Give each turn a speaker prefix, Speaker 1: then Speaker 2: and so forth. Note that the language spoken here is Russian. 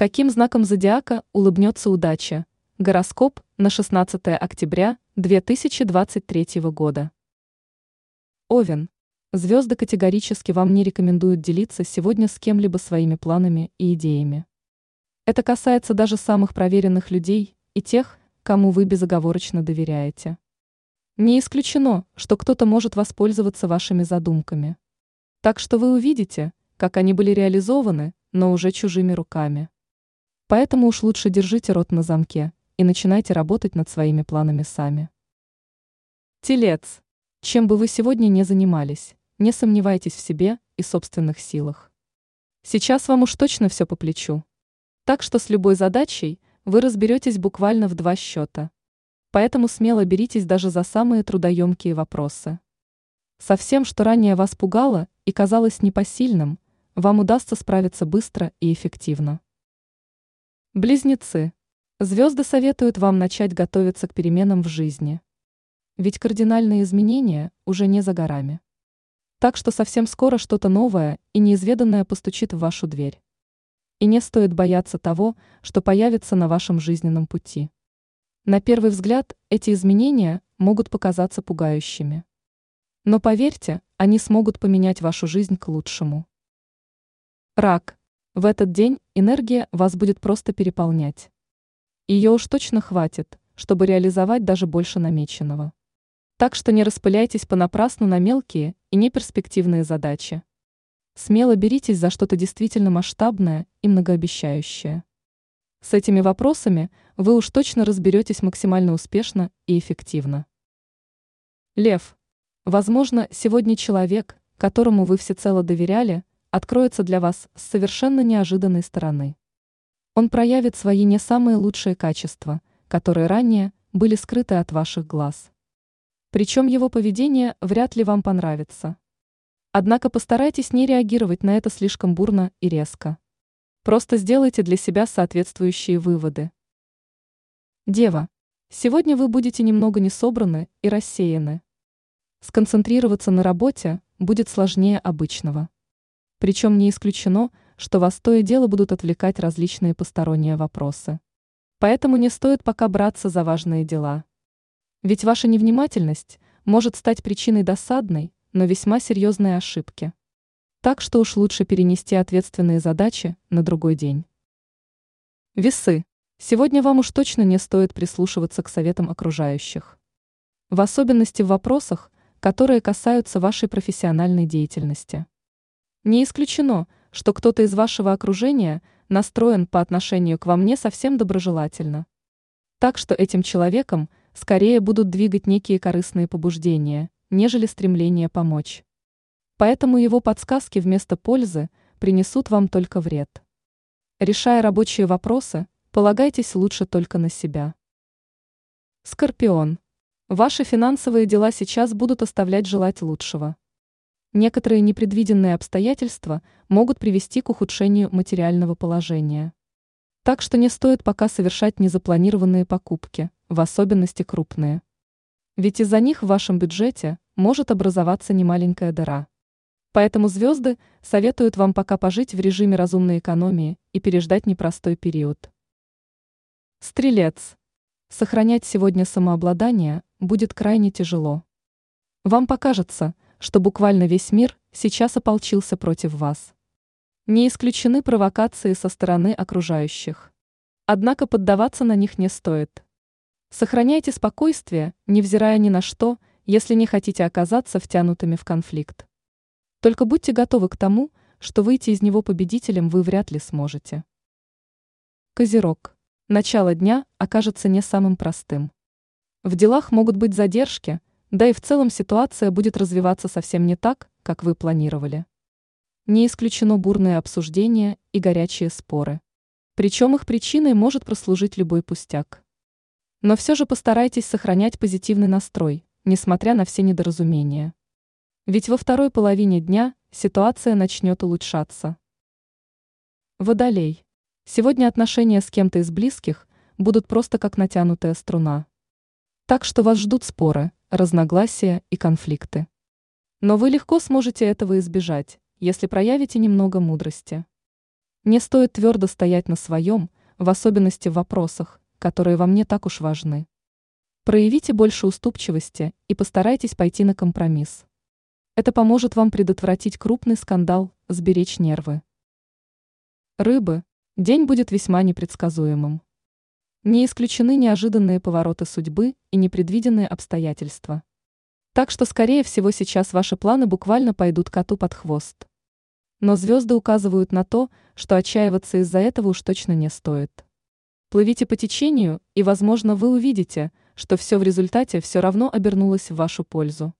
Speaker 1: Каким знаком зодиака улыбнется удача? Гороскоп на 16 октября 2023 года. Овен. Звезды категорически вам не рекомендуют делиться сегодня с кем-либо своими планами и идеями. Это касается даже самых проверенных людей и тех, кому вы безоговорочно доверяете. Не исключено, что кто-то может воспользоваться вашими задумками. Так что вы увидите, как они были реализованы, но уже чужими руками. Поэтому уж лучше держите рот на замке и начинайте работать над своими планами сами. Телец. Чем бы вы сегодня не занимались, не сомневайтесь в себе и собственных силах. Сейчас вам уж точно все по плечу. Так что с любой задачей вы разберетесь буквально в два счета. Поэтому смело беритесь даже за самые трудоемкие вопросы. Со всем, что ранее вас пугало и казалось непосильным, вам удастся справиться быстро и эффективно. Близнецы. Звезды советуют вам начать готовиться к переменам в жизни. Ведь кардинальные изменения уже не за горами. Так что совсем скоро что-то новое и неизведанное постучит в вашу дверь. И не стоит бояться того, что появится на вашем жизненном пути. На первый взгляд эти изменения могут показаться пугающими. Но поверьте, они смогут поменять вашу жизнь к лучшему. Рак. В этот день энергия вас будет просто переполнять. Ее уж точно хватит, чтобы реализовать даже больше намеченного. Так что не распыляйтесь понапрасну на мелкие и неперспективные задачи. Смело беритесь за что-то действительно масштабное и многообещающее. С этими вопросами вы уж точно разберетесь максимально успешно и эффективно. Лев. Возможно, сегодня человек, которому вы всецело доверяли, откроется для вас с совершенно неожиданной стороны. Он проявит свои не самые лучшие качества, которые ранее были скрыты от ваших глаз. Причем его поведение вряд ли вам понравится. Однако постарайтесь не реагировать на это слишком бурно и резко. Просто сделайте для себя соответствующие выводы. Дева. Сегодня вы будете немного несобраны и рассеяны. Сконцентрироваться на работе будет сложнее обычного. Причем не исключено, что вас то и дело будут отвлекать различные посторонние вопросы. Поэтому не стоит пока браться за важные дела. Ведь ваша невнимательность может стать причиной досадной, но весьма серьезной ошибки. Так что уж лучше перенести ответственные задачи на другой день. Весы. Сегодня вам уж точно не стоит прислушиваться к советам окружающих. В особенности в вопросах, которые касаются вашей профессиональной деятельности. Не исключено, что кто-то из вашего окружения настроен по отношению к вам не совсем доброжелательно. Так что этим человеком скорее будут двигать некие корыстные побуждения, нежели стремление помочь. Поэтому его подсказки вместо пользы принесут вам только вред. Решая рабочие вопросы, полагайтесь лучше только на себя. Скорпион. Ваши финансовые дела сейчас будут оставлять желать лучшего. Некоторые непредвиденные обстоятельства могут привести к ухудшению материального положения. Так что не стоит пока совершать незапланированные покупки, в особенности крупные. Ведь из-за них в вашем бюджете может образоваться немаленькая дыра. Поэтому звезды советуют вам пока пожить в режиме разумной экономии и переждать непростой период. Стрелец. Сохранять сегодня самообладание будет крайне тяжело. Вам покажется, что буквально весь мир сейчас ополчился против вас. Не исключены провокации со стороны окружающих. Однако поддаваться на них не стоит. Сохраняйте спокойствие, невзирая ни на что, если не хотите оказаться втянутыми в конфликт. Только будьте готовы к тому, что выйти из него победителем вы вряд ли сможете. Козерог. Начало дня окажется не самым простым. В делах могут быть задержки – да и в целом ситуация будет развиваться совсем не так, как вы планировали. Не исключено бурные обсуждения и горячие споры. Причем их причиной может прослужить любой пустяк. Но все же постарайтесь сохранять позитивный настрой, несмотря на все недоразумения. Ведь во второй половине дня ситуация начнет улучшаться. Водолей. Сегодня отношения с кем-то из близких будут просто как натянутая струна. Так что вас ждут споры, разногласия и конфликты. Но вы легко сможете этого избежать, если проявите немного мудрости. Не стоит твердо стоять на своем, в особенности в вопросах, которые вам не так уж важны. Проявите больше уступчивости и постарайтесь пойти на компромисс. Это поможет вам предотвратить крупный скандал, сберечь нервы. Рыбы. День будет весьма непредсказуемым. Не исключены неожиданные повороты судьбы и непредвиденные обстоятельства. Так что, скорее всего, сейчас ваши планы буквально пойдут коту под хвост. Но звезды указывают на то, что отчаиваться из-за этого уж точно не стоит. Плывите по течению, и, возможно, вы увидите, что все в результате все равно обернулось в вашу пользу.